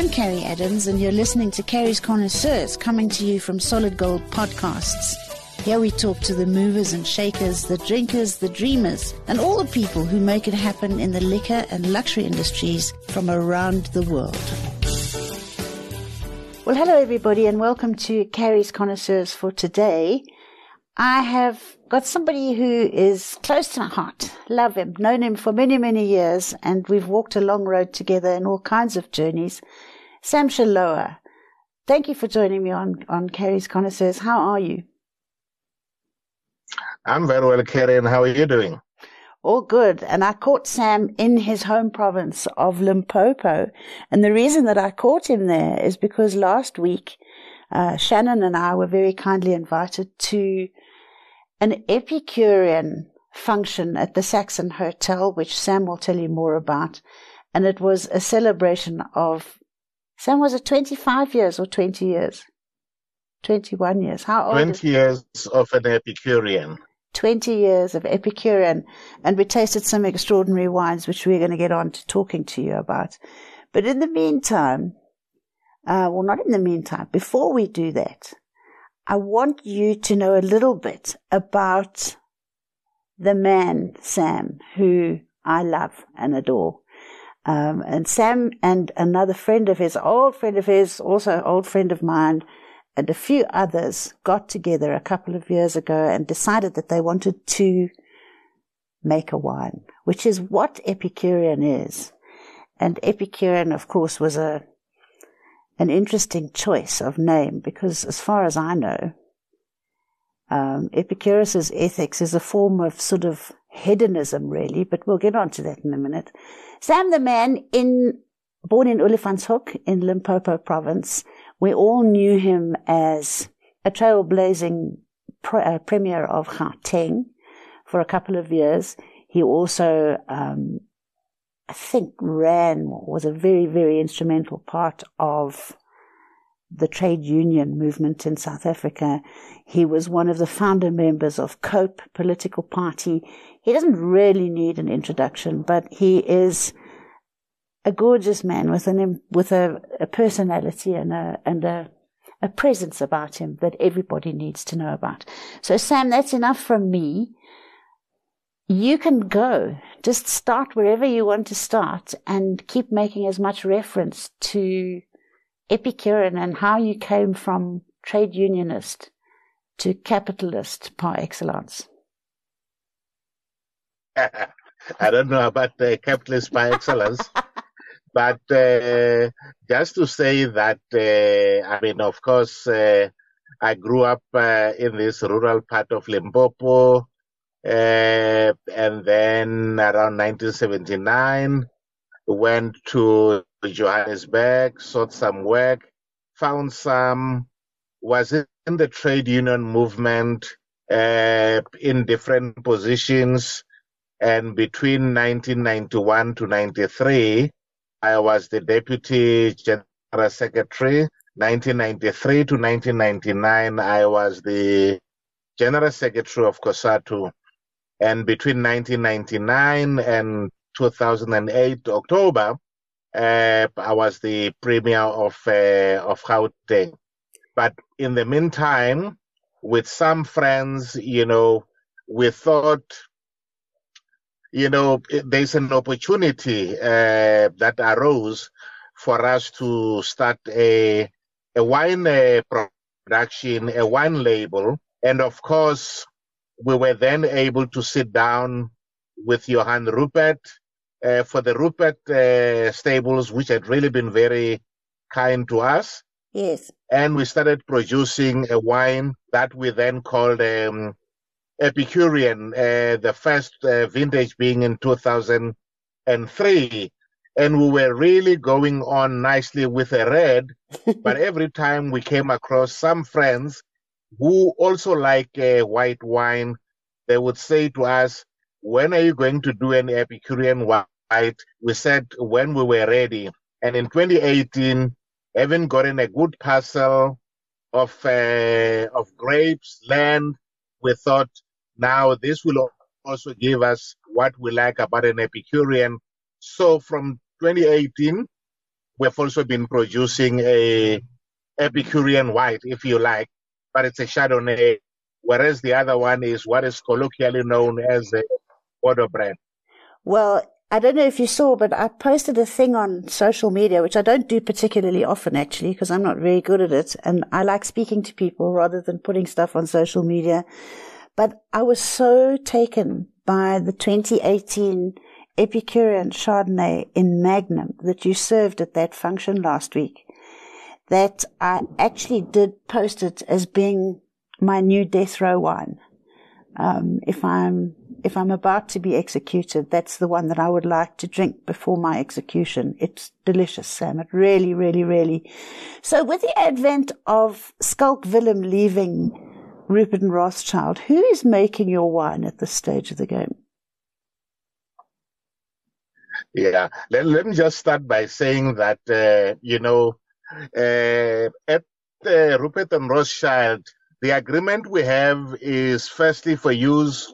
I'm Carrie Adams, and you're listening to Carrie's Connoisseurs, coming to you from Solid Gold Podcasts. Here we talk to the movers and shakers, the drinkers, the dreamers, and all the people who make it happen in the liquor and luxury industries from around the world. Well, hello everybody, and welcome to Carrie's Connoisseurs for today. I have got somebody who is close to my heart. Love him, known him for many, many years, and we've walked a long road together in all kinds of journeys. Sam Shilowa, thank you for joining me on, on Carrie's Connoisseurs. How are you? I'm very well, Carrie, and how are you doing? All good. And I caught Sam in his home province of Limpopo. And the reason that I caught him there is because last week, uh, Shannon and I were very kindly invited to an Epicurean function at the Saxon Hotel, which Sam will tell you more about. And it was a celebration of, Sam, was it 25 years or 20 years? 21 years. How old? 20 years of an Epicurean. 20 years of Epicurean. And we tasted some extraordinary wines, which we're going to get on to talking to you about. But in the meantime, uh, well, not in the meantime, before we do that, I want you to know a little bit about the man, Sam, who I love and adore. Um, and Sam and another friend of his, old friend of his, also old friend of mine, and a few others got together a couple of years ago and decided that they wanted to make a wine, which is what Epicurean is. And Epicurean, of course, was a an interesting choice of name because, as far as I know, um, Epicurus's ethics is a form of sort of hedonism, really. But we'll get on to that in a minute. Sam, the man in born in Olifantshoek in Limpopo province, we all knew him as a trailblazing pre- uh, premier of Gauteng for a couple of years. He also um, I think ran was a very, very instrumental part of the trade union movement in South Africa. He was one of the founder members of COPE political party. He doesn't really need an introduction, but he is a gorgeous man with an with a, a personality and a and a a presence about him that everybody needs to know about. So Sam, that's enough from me you can go. Just start wherever you want to start and keep making as much reference to Epicurean and how you came from trade unionist to capitalist par excellence. I don't know about the capitalist par excellence, but uh, just to say that, uh, I mean, of course, uh, I grew up uh, in this rural part of Limpopo. Uh, and then around 1979, went to Johannesburg, sought some work, found some, was in the trade union movement uh, in different positions. And between 1991 to 93, I was the deputy general secretary. 1993 to 1999, I was the general secretary of COSATU. And between 1999 and 2008 October, uh, I was the premier of uh, of Gauteng. But in the meantime, with some friends, you know, we thought, you know, there's an opportunity uh, that arose for us to start a a wine uh, production, a wine label, and of course, we were then able to sit down with Johann Rupert uh, for the Rupert uh, stables, which had really been very kind to us. Yes. And we started producing a wine that we then called um, Epicurean, uh, the first uh, vintage being in 2003. And we were really going on nicely with a red, but every time we came across some friends who also like uh, white wine, they would say to us, when are you going to do an Epicurean white? We said when we were ready. And in 2018, having gotten a good parcel of, uh, of grapes, land, we thought now this will also give us what we like about an Epicurean. So from 2018, we've also been producing a Epicurean white, if you like, but it's a Chardonnay, whereas the other one is what is colloquially known as a Bordeaux blend. Well, I don't know if you saw, but I posted a thing on social media, which I don't do particularly often actually, because I'm not very good at it. And I like speaking to people rather than putting stuff on social media. But I was so taken by the 2018 Epicurean Chardonnay in Magnum that you served at that function last week that I actually did post it as being my new death row wine. Um, if I'm if I'm about to be executed, that's the one that I would like to drink before my execution. It's delicious, Sam. It really, really, really. So with the advent of Schalk Willem leaving Rupert and Rothschild, who is making your wine at this stage of the game? Yeah, let, let me just start by saying that, uh, you know, at uh, Rupert and Rothschild, the agreement we have is firstly for use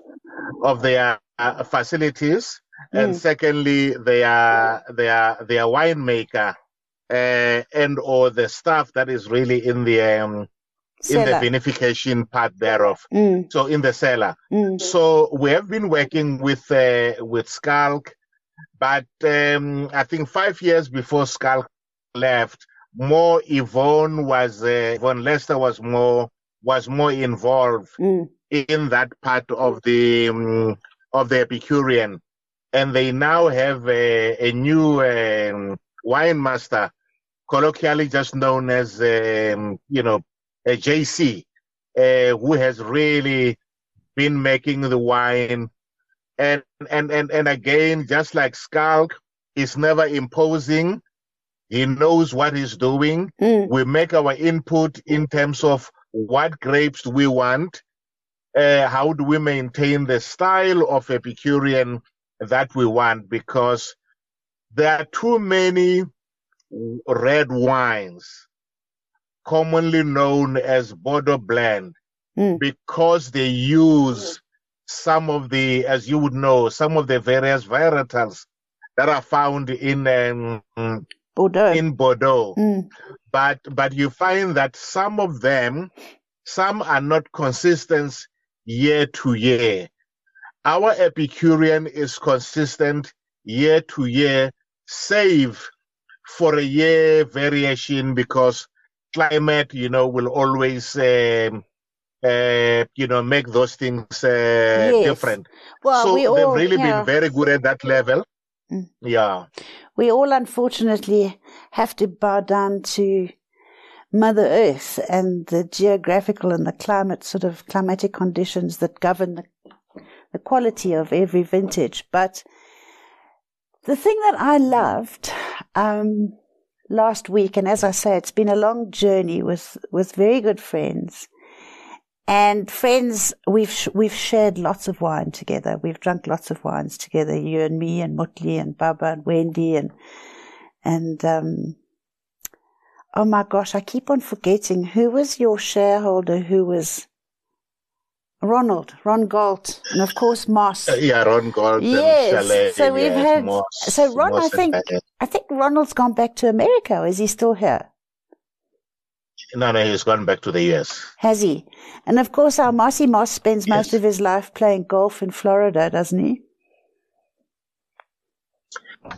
of their uh, facilities, mm. and secondly, their their their winemaker uh, and or the staff that is really in the um, in the vinification part thereof. Mm. So in the cellar. Mm. So we have been working with uh, with Schalk, but um, I think five years before Schalk left, more Yvonne was uh, Yvonne Lester was more was more involved mm. in that part of the um, of the Epicurean, and they now have a, a new um, wine master, colloquially just known as um, you know a JC, uh, who has really been making the wine, and and and and again, just like Schalk, is never imposing. He knows what he's doing. Mm. We make our input in terms of what grapes do we want? Uh, how do we maintain the style of Epicurean that we want? Because there are too many red wines, commonly known as Bordeaux blend, mm. because they use some of the, as you would know, some of the various varietals that are found in um, Bordeaux. In Bordeaux. Mm. But but you find that some of them, some are not consistent year to year. Our Epicurean is consistent year to year, save for a year variation because climate, you know, will always, um, uh, you know, make those things uh, yes. different. Well, so we they've really been very good at that level. Mm. Yeah we all unfortunately have to bow down to Mother Earth and the geographical and the climate sort of climatic conditions that govern the, the quality of every vintage. But the thing that I loved um, last week, and as I say, it's been a long journey with with very good friends. And friends, we've we've shared lots of wine together. We've drunk lots of wines together. You and me, and Mutle, and Baba, and Wendy, and and um, oh my gosh, I keep on forgetting who was your shareholder. Who was Ronald, Ron Gault, and of course Moss. Uh, yeah, Ron Gault. Yes, so we've yes, had. Moss, so Ron, Moss I think I think Ronald's gone back to America. Is he still here? No, no, he's gone back to the US. Has he? And of course, our Mossy Moss spends yes. most of his life playing golf in Florida, doesn't he?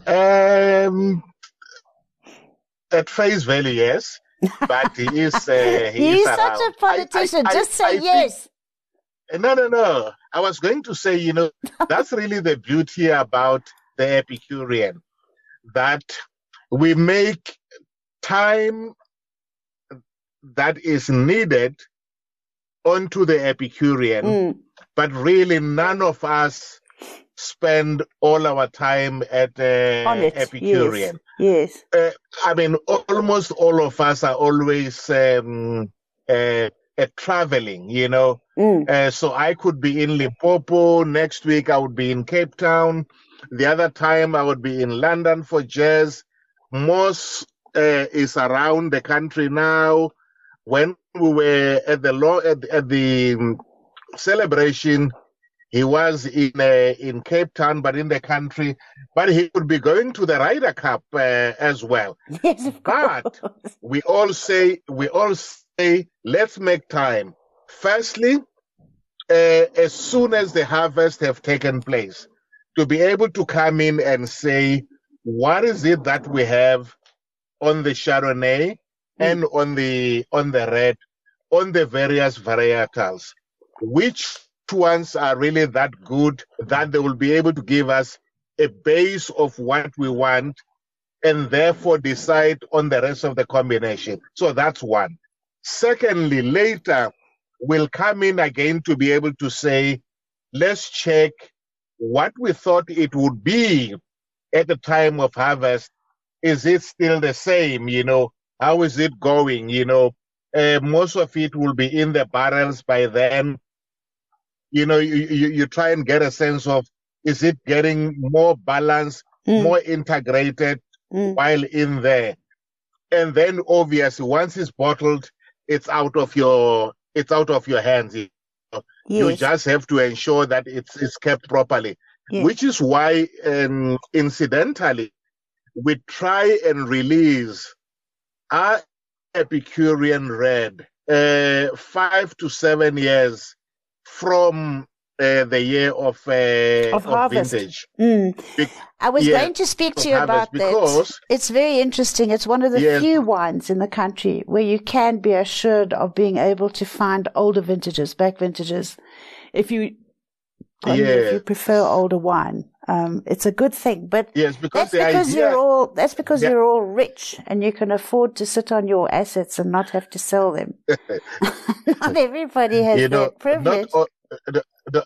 Um, at face value, yes. But he is. Uh, he He's is such around. a politician. I, I, Just I, say yes. Think, no, no, no. I was going to say, you know, that's really the beauty about the Epicurean, that we make time that is needed onto the Epicurean, mm. but really none of us spend all our time at uh, Epicurean. Yes. yes. Uh, I mean, almost all of us are always um, uh, traveling, you know. Mm. Uh, so I could be in Limpopo. Next week I would be in Cape Town. The other time I would be in London for jazz. Most uh, is around the country now when we were at the law at, at the celebration, he was in uh, in Cape Town, but in the country. But he would be going to the Ryder Cup uh, as well. Yes. But we all say we all say let's make time. Firstly, uh, as soon as the harvest have taken place, to be able to come in and say what is it that we have on the Chardonnay. Mm. and on the on the red, on the various varietals, which ones are really that good that they will be able to give us a base of what we want and therefore decide on the rest of the combination. So that's one. Secondly, later we'll come in again to be able to say, let's check what we thought it would be at the time of harvest. Is it still the same? You know, how is it going? You know, uh, most of it will be in the barrels by then you know, you, you, you try and get a sense of is it getting more balanced, mm. more integrated mm. while in there. And then obviously once it's bottled, it's out of your it's out of your hands. You, yes. you just have to ensure that it's it's kept properly. Yes. Which is why um, incidentally we try and release our Epicurean red uh, five to seven years from uh, the year of, uh, of, of vintage. Mm. Be- I was yeah, going to speak to you about that. It's very interesting. It's one of the yes. few wines in the country where you can be assured of being able to find older vintages, back vintages, if you, if you prefer older wine. Um, it's a good thing, but yes, because that's because idea, you're all that's because yeah. you're all rich and you can afford to sit on your assets and not have to sell them. not everybody has you know, that privilege. Not all, the, the,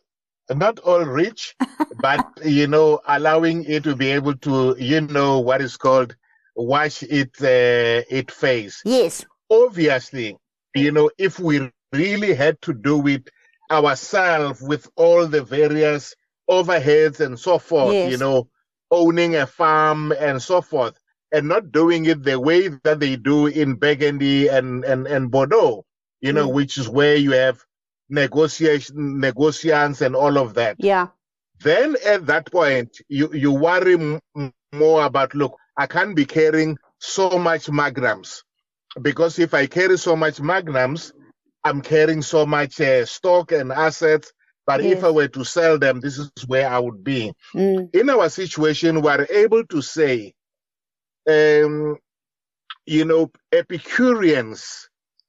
not all rich, but you know, allowing it to be able to, you know, what is called wash it uh, it face. Yes. Obviously, you know, if we really had to do it ourselves with all the various overheads and so forth, yes. you know, owning a farm and so forth, and not doing it the way that they do in Burgundy and, and, and Bordeaux, you know, mm. which is where you have negotiation, negotiants and all of that. Yeah. Then at that point, you, you worry m- more about, look, I can't be carrying so much magnums because if I carry so much magnums, I'm carrying so much uh, stock and assets but yes. if I were to sell them, this is where I would be. Mm. In our situation, we're able to say, um, you know, Epicureans,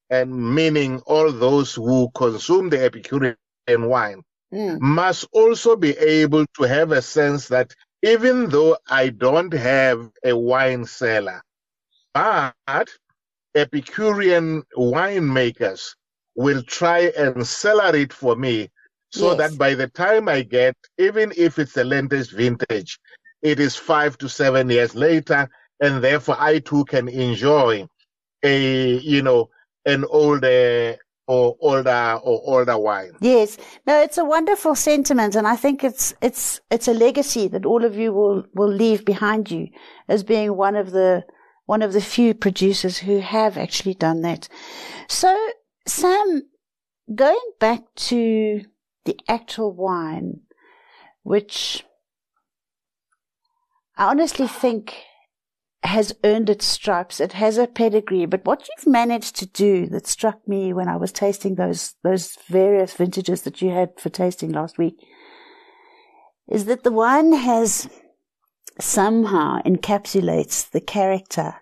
and meaning all those who consume the Epicurean wine, mm. must also be able to have a sense that even though I don't have a wine cellar, but Epicurean winemakers will try and cellar it for me so yes. that by the time I get, even if it's the latest vintage, it is five to seven years later, and therefore I too can enjoy a, you know, an older or older or older wine. Yes. No, it's a wonderful sentiment and I think it's it's it's a legacy that all of you will will leave behind you as being one of the one of the few producers who have actually done that. So Sam, going back to the actual wine, which I honestly think has earned its stripes. It has a pedigree, but what you've managed to do that struck me when I was tasting those, those various vintages that you had for tasting last week is that the wine has somehow encapsulates the character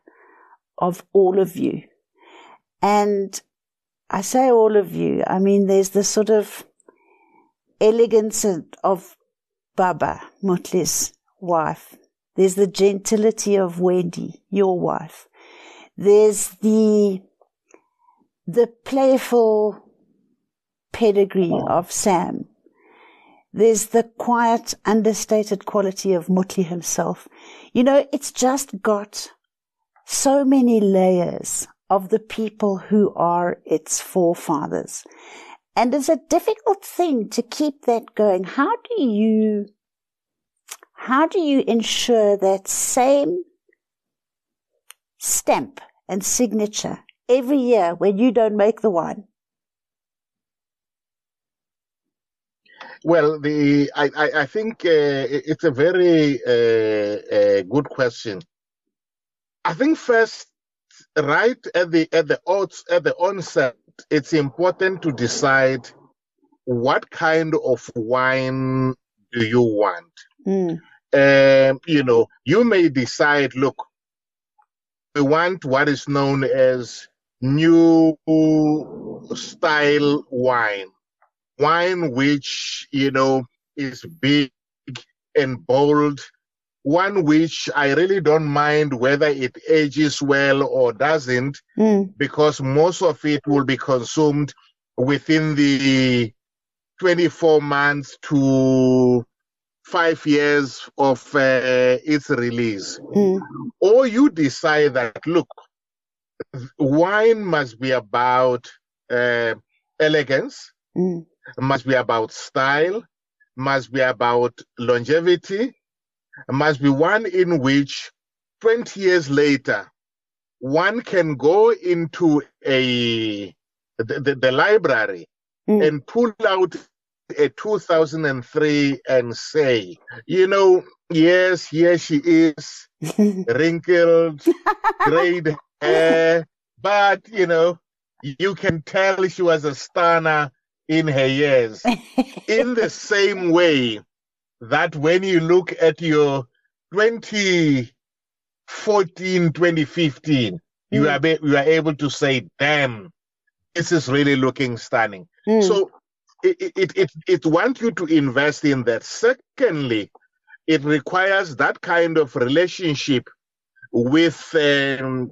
of all of you. And I say all of you, I mean, there's this sort of elegance of Baba, Mutle's wife. There's the gentility of Wendy, your wife. There's the, the playful pedigree of Sam. There's the quiet, understated quality of Mutle himself. You know, it's just got so many layers of the people who are its forefathers. And it's a difficult thing to keep that going. How do you, how do you ensure that same stamp and signature every year when you don't make the wine? Well, the I I, I think uh, it's a very uh, uh, good question. I think first, right at the at the odds at the onset, it's important to decide what kind of wine do you want. Mm. Um, you know, you may decide, look, we want what is known as new style wine, wine which you know is big and bold one which I really don't mind whether it ages well or doesn't, Mm. because most of it will be consumed within the 24 months to five years of uh, its release. Mm. Or you decide that, look, wine must be about uh, elegance, Mm. must be about style, must be about longevity, must be one in which 20 years later, one can go into a the, the, the library Mm. and pull out a 2003 and say, you know, yes, here she is, wrinkled, grayed hair, but you know, you can tell she was a stunner in her years. in the same way that when you look at your 2014, 2015, you Mm. are be, you are able to say, "Damn, this is really looking stunning." Mm. So it, it it it wants you to invest in that. Secondly, it requires that kind of relationship with um,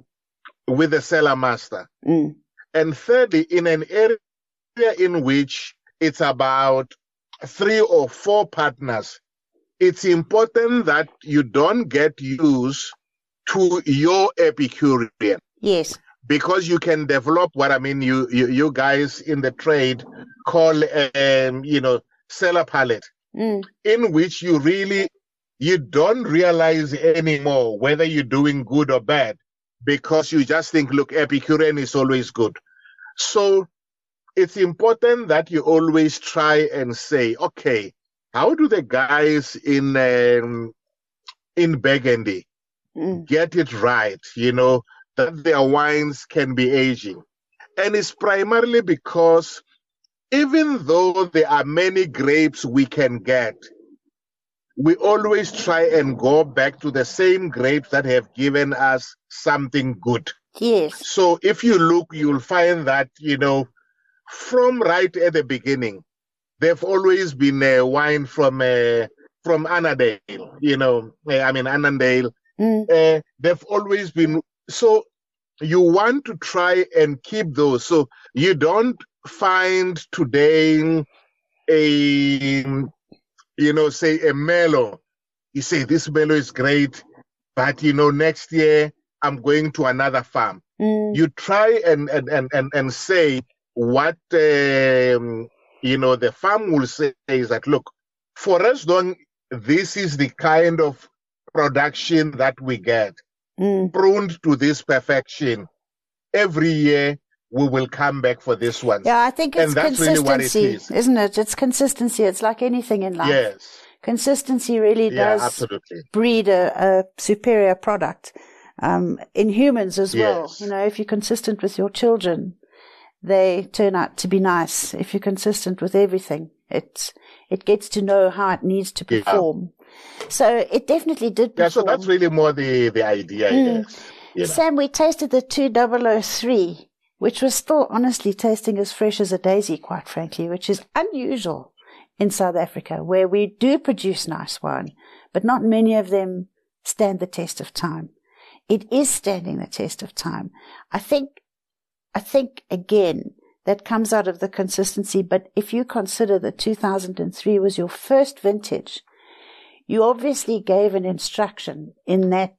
with the cellar master. Mm. And thirdly, in an area in which it's about three or four partners, it's important that you don't get used to your Epicurean Yes. because you can develop what I mean. You you, you guys in the trade call um, you know cellar palate, Mm. in which you really you don't realize anymore whether you're doing good or bad because you just think, look, Epicurean is always good. So it's important that you always try and say, okay, how do the guys in um, in Burgundy Mm. get it right? You know that their wines can be aging, and it's primarily because even though there are many grapes we can get, we always try and go back to the same grapes that have given us something good. Yes. So if you look, you'll find that, you know, from right at the beginning, they've always been uh, wine from uh, from Annandale, you know, uh, I mean Annandale. Mm. Uh, they've always been so. You want to try and keep those, so you don't find today a, you know, say a Merlot. You say this Merlot is great, but you know, next year I'm going to another farm Mm. you try and and and and, and say what um, you know the farm will say is that look for as long this is the kind of production that we get Mm. pruned to this perfection every year we will come back for this one Yeah, I think And it's that's really what it consistency, is. isn't it? It's consistency. It's like anything in life. yes Consistency really yeah does absolutely breed a, a superior product um, in humans as well. Yes. You know, if you're consistent with your children, they turn out to be nice. If you're consistent with everything, it's it gets to know how it needs to Yeah. perform. So it definitely did yeah perform. so that's really more the the idea Mm. you know. Sam, we tasted the 2003, which was still honestly tasting as fresh as a daisy, quite frankly, which is unusual in South Africa, where we do produce nice wine, but not many of them stand the test of time. It is standing the test of time. I think, I think again, that comes out of the consistency, but if you consider that 2003 was your first vintage, you obviously gave an instruction in that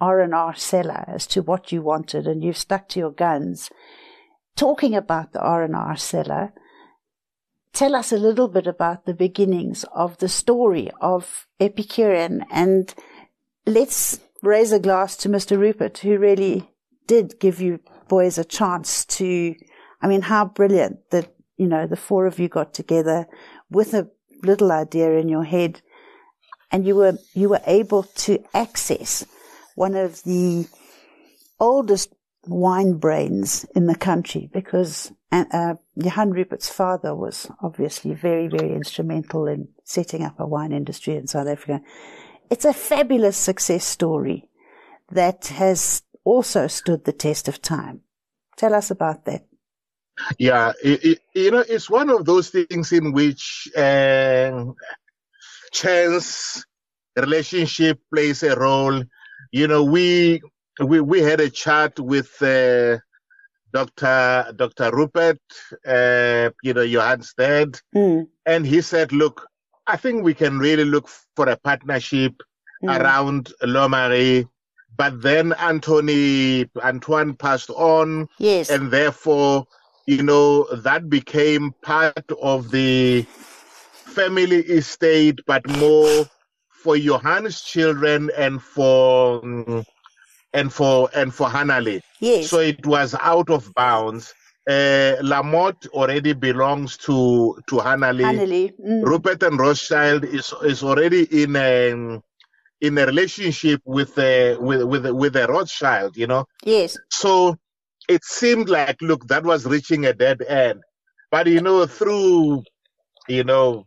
R&R cellar as to what you wanted and you've stuck to your guns. Talking about the R&R cellar, tell us a little bit about the beginnings of the story of Epicurean and let's raise a glass to Mr. Rupert who really did give you boys a chance to, I mean, how brilliant that, you know, the four of you got together with a little idea in your head, and you were you were able to access one of the oldest wine brains in the country because uh, Johann Rupert's father was obviously very, very instrumental in setting up a wine industry in South Africa. It's a fabulous success story that has also stood the test of time. Tell us about that. Yeah, it, it, you know, it's one of those things in which uh, chance relationship plays a role. You know, we we we had a chat with uh, Dr. Dr. Rupert, uh, you know, Johann's dad, mm. and he said, "Look, I think we can really look for a partnership mm. around L'Ormarins." But then Anthony Antoine passed on, yes, and therefore, you know, that became part of the family estate, but more for Johannes' children and for um, and for and for Hanneli. Yes. So it was out of bounds. Uh, La Motte already belongs to to Hanneli. Hanneli. Mm. Rupert and Rothschild is is already in a in a relationship with a with with with a Rothschild. You know. Yes. So it seemed like look that was reaching a dead end, but you know through you know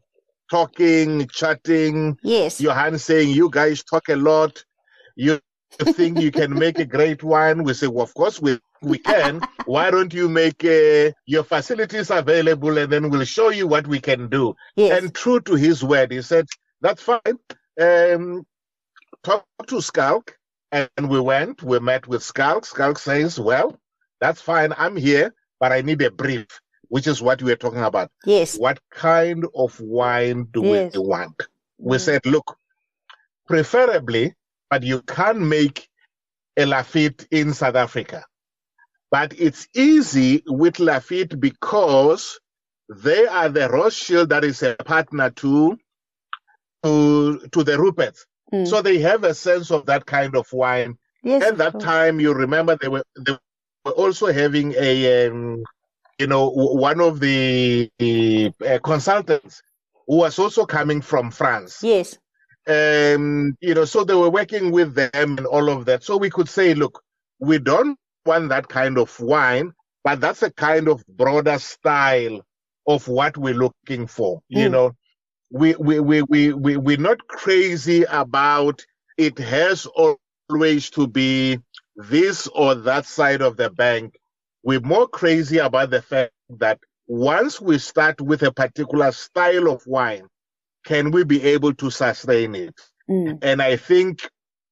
talking, chatting. Yes. Johann saying you guys talk a lot. You think you can make a great wine? We say, well, of course we we can. Why don't you make uh, your facilities available and then we'll show you what we can do? Yes. And true to his word, he said, that's fine. Um, talk to Schalk. And we went, we met with Schalk. Schalk says, well, that's fine. I'm here, but I need a brief, which is what we are talking about. Yes. What kind of wine do yes. we want? We mm. said, look, preferably but you can make a Lafite in South Africa. But it's easy with Lafite because they are the Rothschild that is a partner to to, to the Ruperts. Mm. So they have a sense of that kind of wine. Yes, At that time, you remember they were they were also having a um, you know one of the, uh, consultants who was also coming from France. Yes um, you know, so they were working with them and all of that. So we could say, look, we don't want that kind of wine, but that's a kind of broader style of what we're looking for. Mm. You know, we, we, we, we, we, we're not crazy about it has always to be this or that side of the bank. We're more crazy about the fact that once we start with a particular style of wine, can we be able to sustain it? Mm. And I think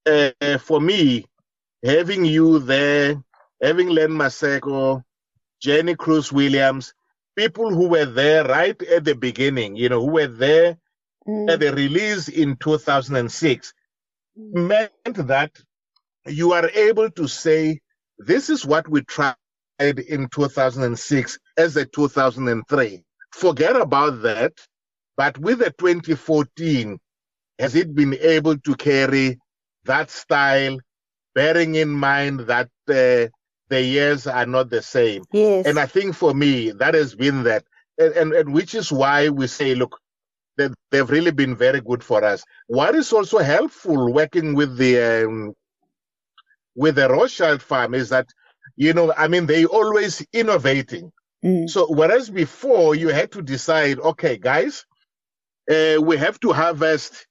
uh, for me, having you there, having Len Maseko, Jenny Cruz Williams, people who were there right at the beginning, you know, who were there mm. at the release in 2006, mm. meant that you are able to say, this is what we tried in 2006 as a 2003. Forget about that. But with the 2014, has it been able to carry that style, bearing in mind that uh, the years are not the same? Yes. And I think for me, that has been that. And, and, and which is why we say, look, they, they've really been very good for us. What is also helpful working with the um, with the Rothschild farm is that, you know, I mean, they always innovating. Mm. So whereas before you had to decide, okay, guys, uh, we have to harvest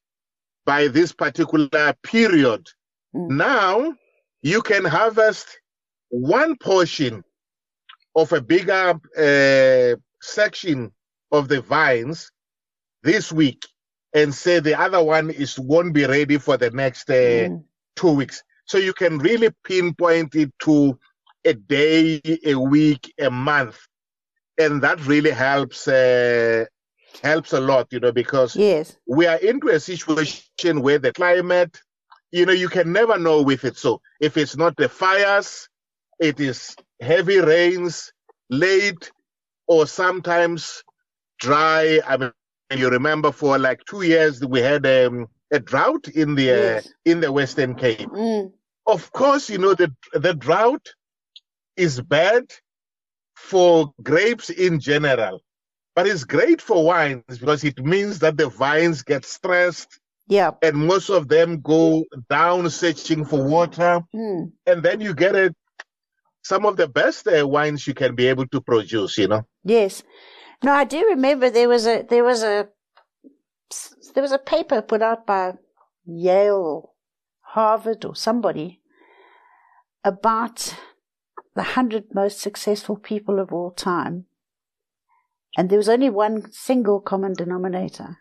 by this particular period. Mm. Now you can harvest one portion of a bigger uh, section of the vines this week and say the other one is won't be ready for the next uh, mm. two weeks. So you can really pinpoint it to a day, a week, a month, and that really helps uh, helps a lot, you know, because yes. we are into a situation where the climate, you know, you can never know with it. So if it's not the fires, it is heavy rains, late, or sometimes dry. I mean, you remember for like two years we had um, a drought in the yes. uh, in the Western Cape. Mm. Of course, you know the the drought is bad for grapes in general But it's great for wines because it means that the vines get stressed. Yeah. And most of them go down searching for water. Mm. And then you get it some of the best uh, wines you can be able to produce, you know. Yes. No, I do remember there was a there was a there was a paper put out by Yale, Harvard, or somebody about the hundred most successful people of all time, and there was only one single common denominator,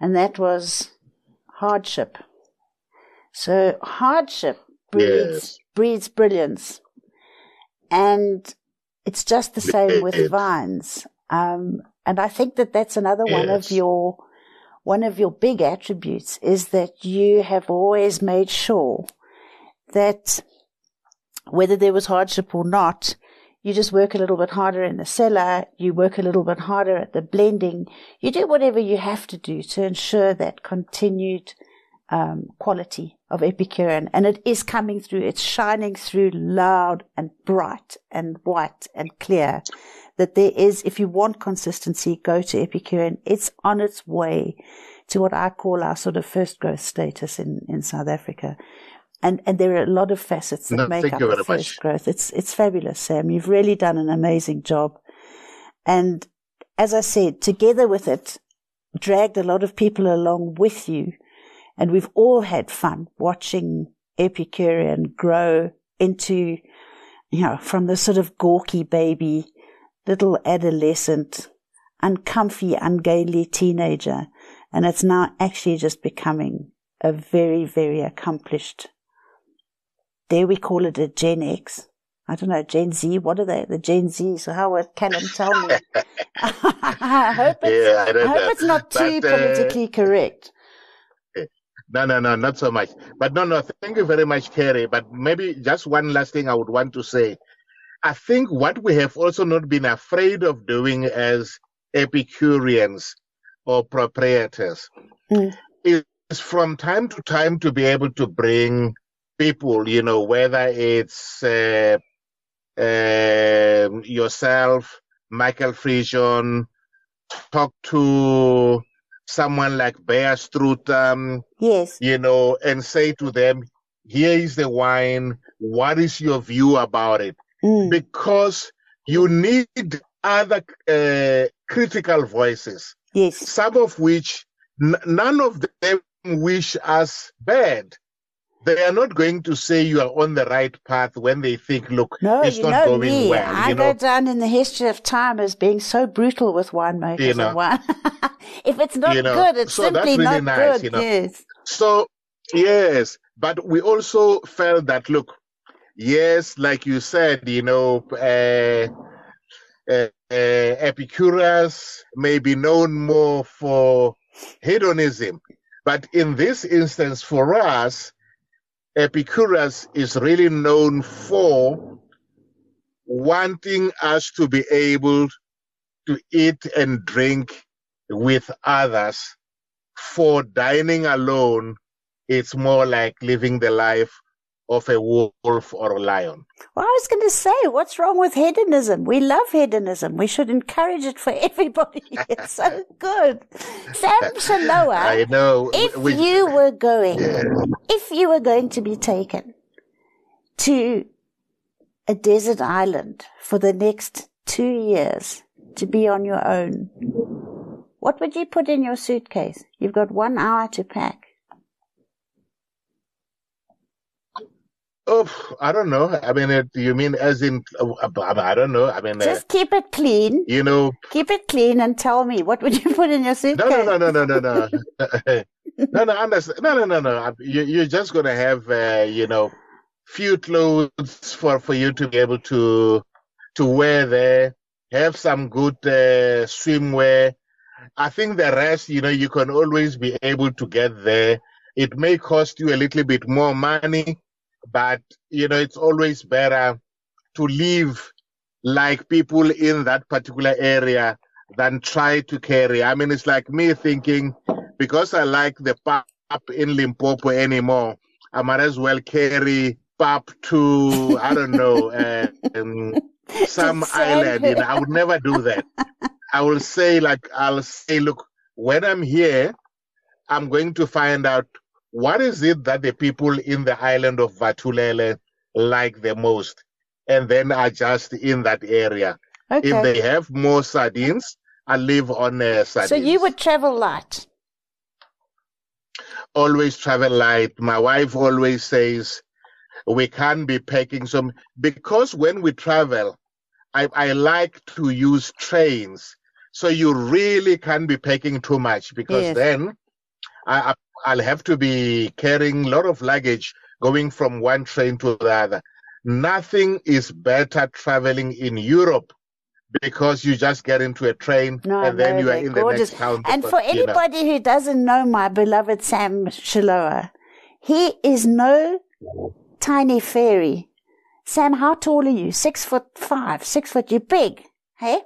and that was hardship. So hardship breeds Yes. breeds brilliance, and it's just the same with vines. Um, and I think that that's another one of your one of your big attributes is that you have always made sure that whether there was hardship or not, you just work a little bit harder in the cellar, you work a little bit harder at the blending, you do whatever you have to do to ensure that continued um, quality of Epicurean. And it is coming through, it's shining through loud and bright and white and clear. That there is, if you want consistency, go to Epicurean. It's on its way to what I call our sort of first growth status in, in South Africa. And, and there are a lot of facets that No, make up first much. growth. It's, it's fabulous, Sam. You've really done an amazing job. And as I said, together with it, dragged a lot of people along with you. And we've all had fun watching Epicurean grow into, you know, from the sort of gawky baby, little adolescent, uncomfy, ungainly teenager. And it's now actually just becoming a very, very accomplished, there we call it a Gen X. I don't know, Gen Z, what are they? The Gen Z. So how would Callum tell me? I hope it's, Yeah, I I hope it's not too But, uh, politically correct. No, no, no, not so much. But no, no, thank you very much, Carrie. But maybe just one last thing I would want to say. I think what we have also not been afraid of doing as Epicureans or proprietors Mm. is from time to time to be able to bring people, you know, whether it's uh, um yourself, Michael Fridjhon, talk to someone like Bear Strutham, Yes. you know, and say to them, here is the wine. What is your view about it? Mm. Because you need other uh, critical voices, Yes. some of which n- none of them wish us bad. They are not going to say you are on the right path when they think, look, No, it's you not know going me. well. I you go down in the history of time as being so brutal with winemakers You know. and wine. if it's not You know, good, it's so simply really not nice, good. you know. Yes. So, yes, but we also felt that, look, yes, like you said, you know, uh, uh, uh, Epicurus may be known more for hedonism, but in this instance, for us, Epicurus is really known for wanting us to be able to eat and drink with others. For dining alone, it's more like living the life of a wolf or a lion. Well, I was going to say, what's wrong with hedonism? We love hedonism. We should encourage it for everybody. It's so good. Sam Shilowa, I know. if we- you were going, Yeah. if you were going to be taken to a desert island for the next two years to be on your own, what would you put in your suitcase? You've got one hour to pack. Oh, I don't know. I mean, it, you mean as in, uh, I don't know. I mean, uh, Just keep it clean. you know, Keep it clean and tell me what would you put in your suitcase? no, no, no, no, no, no, no. no, no, understand. No, no, no, no. You, you're just going to have, uh, you know, few clothes for, for you to be able to, to wear there. Have some good, uh, swimwear. I think the rest, you know, you can always be able to get there. It may cost you a little bit more money, but, you know, it's always better to live like people in that particular area than try to carry. I mean, it's like me thinking, because I like the pap in Limpopo anymore, I might as well carry pap to, I don't know, uh, um, some island. You know, I would never do that. I will say, like, I'll say, look, when I'm here, I'm going to find out what is it that the people in the island of Vatulele like the most, and then adjust in that area. Okay. If they have more sardines, I live on uh, sardines. so you would travel light. always travel light. My wife always says we can't be packing some because when we travel, I, I like to use trains. So you really can't be packing too much because Yes. then I, I'll have to be carrying a lot of luggage going from one train to the other. Nothing is better traveling in Europe because you just get into a train No, and then you are in gorgeous. the next town. And for anybody who doesn't know my beloved Sam Shilowa, he is no tiny fairy. Sam, how tall are you? Six foot five, six foot. You're big, hey?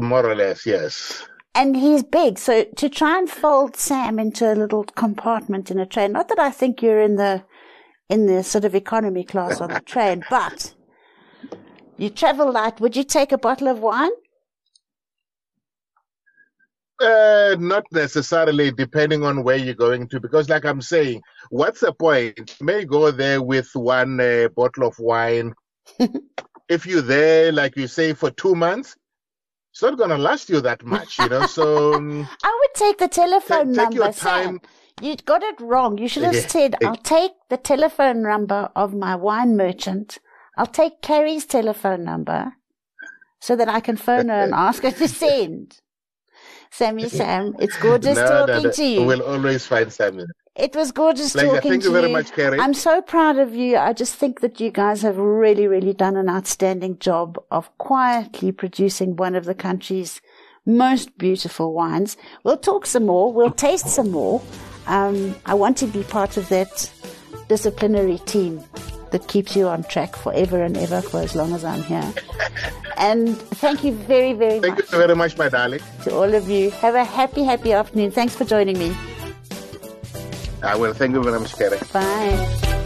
More or less, yes. And he's big. So to try and fold Sam into a little compartment in a train, not that I think you're in the, in the sort of economy class on the train, but you travel light. Would you take a bottle of wine? Uh, not necessarily, depending on where you're going to, because, like I'm saying, what's the point? You may go there with one uh, bottle of wine. if you're there, like you say, for two months, it's not going to last you that much, you know. So, um, I would take the telephone take your number. Sam. time. You got it wrong. You should have Yeah. said, I'll take the telephone number of my wine merchant. I'll take Carrie's telephone number so that I can phone her and ask her to send. Sammy Sam, it's gorgeous no, talking no, no. to you. We'll always find something. It was gorgeous Pleasure. talking Thank to you Thank you very much, Carrie. I'm so proud of you. I just think that you guys have really, really done an outstanding job of quietly producing one of the country's most beautiful wines. We'll talk some more. We'll taste some more. Um, I want to be part of that disciplinary team that keeps you on track forever and ever for as long as I'm here. And thank you very, very Thank much you very much, my darling. to all of you. Have a happy, happy afternoon. Thanks for joining me. I will. Thank you very much, Carrie. Bye.